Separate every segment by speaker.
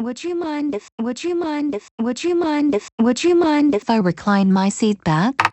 Speaker 1: Would you mind if would you mind if would you mind if would you mind if I recline my seat back?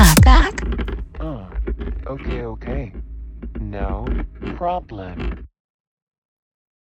Speaker 1: back, back. Okay, okay. No problem.